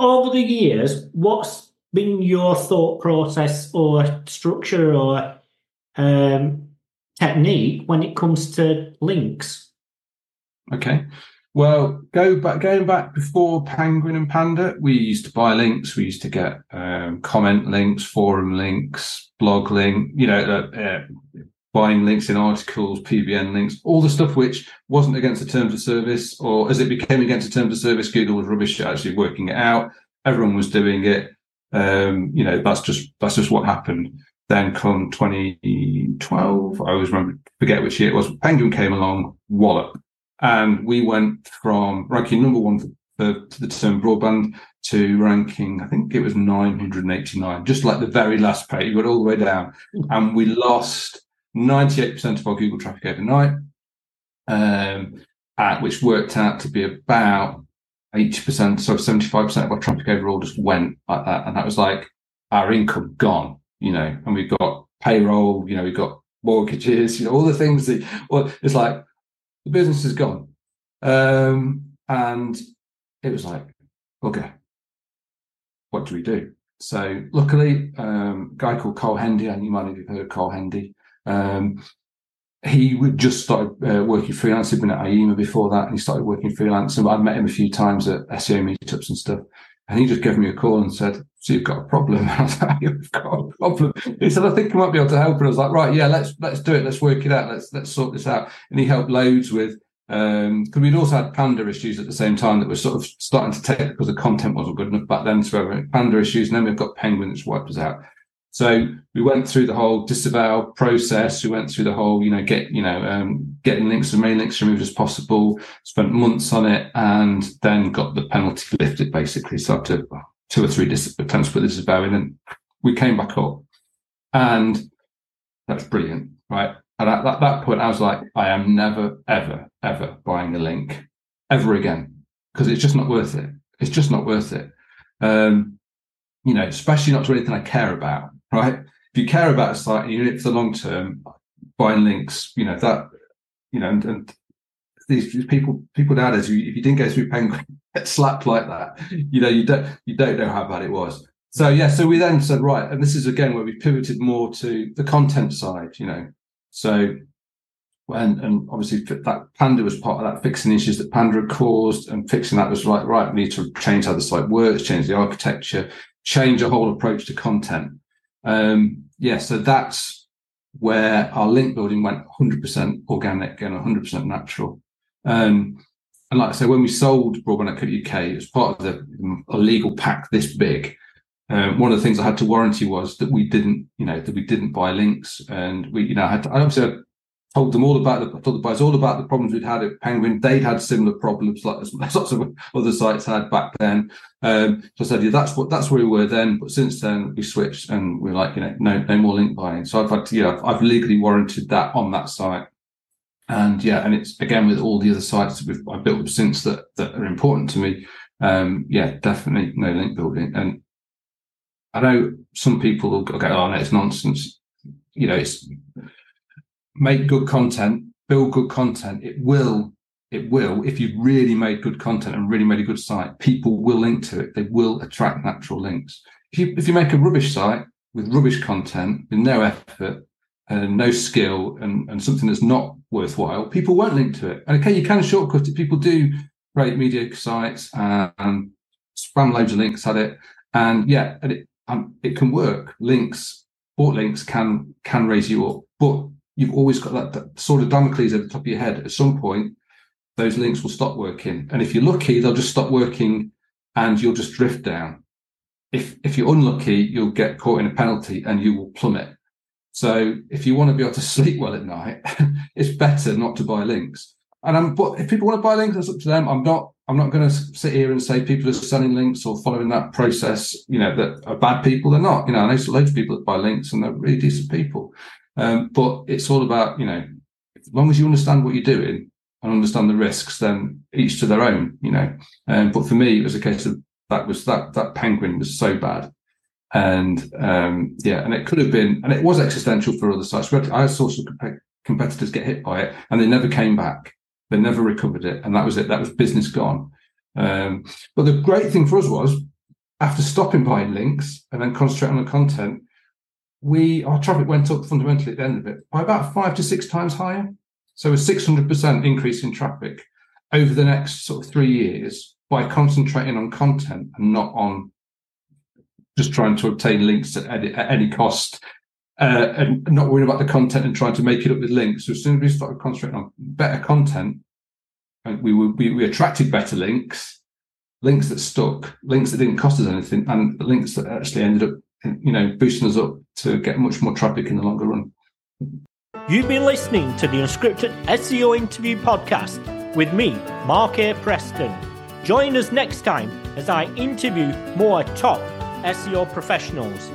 over the years, what's been your thought process or structure or um, technique when it comes to links? Okay. Well, go back, going back before Penguin and Panda, we used to buy links. We used to get um, comment links, forum links, blog link, you know, uh, uh, buying links in articles, PBN links, all the stuff which wasn't against the terms of service, or as it became against the terms of service, Google was rubbish at actually working it out. Everyone was doing it. Um, you know, that's just that's just what happened. Then come 2012, I always remember forget which year it was. Penguin came along, wallop and we went from ranking number one for, for, the term broadband to ranking, I think it was 989, just like the very last page, you got all the way down. And we lost 98% of our Google traffic overnight, um, at, which worked out to be about 80%, so 75% of our traffic overall just went like that. And that was like our income gone, you know, and we've got payroll, you know, we've got mortgages, you know, all the things that, well, it's like, the business is gone. Um, and it was like, okay, what do we do? So luckily, um, a guy called Carl Hendy, and you might have heard of Carl Hendy. Um, he would just started uh, working freelance. He'd been at IEMA before that, and he started working freelance. And I'd met him a few times at SEO meetups and stuff. And he just gave me a call and said, "So you've got a problem?" I was like, "You've got a problem." He said, "I think I might be able to help." And I was like, "Right, yeah, let's let's do it. Let's work it out. Let's let's sort this out." And he helped loads with because um, we'd also had Panda issues at the same time that were sort of starting to take because the content wasn't good enough back then. So we had Panda issues, and then we've got Penguin that's wiped us out. So we went through the whole disavow process. We went through the whole, you know, get, you know, um, getting links and main links removed as possible. Spent months on it, and then got the penalty lifted basically. So after two or three dis- attempts to put disavow in, and we came back up, and that's brilliant, right? And at that, that point, I was like, I am never, ever, ever buying a link ever again because it's just not worth it. It's just not worth it. Um, you know, especially not to anything I care about right? If you care about a site and you're in it for the long term, buying links, you know, that, you know, and, and these, people, people nowadays, if you didn't go through Penguin, get slapped like that, you know, you don't, you don't know how bad it was. So yeah, so we then said, right, and this is again where we pivoted more to the content side, you know. So and, and obviously that Panda was part of that fixing issues that Panda had caused, and fixing that was like, right, we need to change how the site works, change the architecture, change a whole approach to content. Um, yeah, so that's where our link building went 100% organic and 100% natural. Um, and like I say, when we sold Broadband UK, it was part of the a legal pack this big. Um, one of the things I had to warranty was that we didn't, you know, that we didn't buy links, and we, you know, I had to, I obviously told them all about the told the guys all about the problems we'd had at Penguin. They'd had similar problems like lots of other sites had back then. Um, so I said, yeah, that's what that's where we were then. But since then we switched and we are like, you know, no no more link buying. So I've had to, yeah, I've, I've legally warranted that on that site. And yeah, and it's again with all the other sites that we've I built since that that are important to me. Um, yeah, definitely no link building. And I know some people will go, oh no, it's nonsense. You know, it's make good content, build good content, it will, it will, if you've really made good content and really made a good site, people will link to it. They will attract natural links. If you, if you make a rubbish site with rubbish content, with no effort and no skill and, and something that's not worthwhile, people won't link to it. And okay, you can shortcut it. People do create media sites and spam loads of links at it. And yeah, and it, um, it can work. Links, bought links can, can raise you up, but you've always got that, that sort of Damocles at the top of your head. At some point, those links will stop working. And if you're lucky, they'll just stop working and you'll just drift down. If, if you're unlucky, you'll get caught in a penalty and you will plummet. So if you want to be able to sleep well at night, it's better not to buy links. And I'm, but if people want to buy links, that's up to them. I'm not, I'm not going to sit here and say people are selling links or following that process, you know, that are bad people. They're not, you know, I know loads of people that buy links and they're really decent people. Um, but it's all about, you know, as long as you understand what you're doing and understand the risks, then each to their own, you know. Um, but for me, it was a case of that was that that penguin was so bad. And um, yeah, and it could have been, and it was existential for other sites. But I saw some competitors get hit by it, and they never came back. They never recovered it, and that was it. That was business gone. Um, but the great thing for us was after stopping buying links and then concentrating on the content, we our traffic went up fundamentally at the end of it by about five to six times higher. So a 600% increase in traffic over the next sort of three years by concentrating on content and not on just trying to obtain links at any, at any cost uh, and not worrying about the content and trying to make it up with links. So as soon as we started concentrating on better content, we, we, we attracted better links, links that stuck, links that didn't cost us anything, and links that actually ended up, you know, boosting us up to get much more traffic in the longer run. You've been listening to the Unscripted SEO Interview Podcast with me, Mark A. Preston. Join us next time as I interview more top SEO professionals.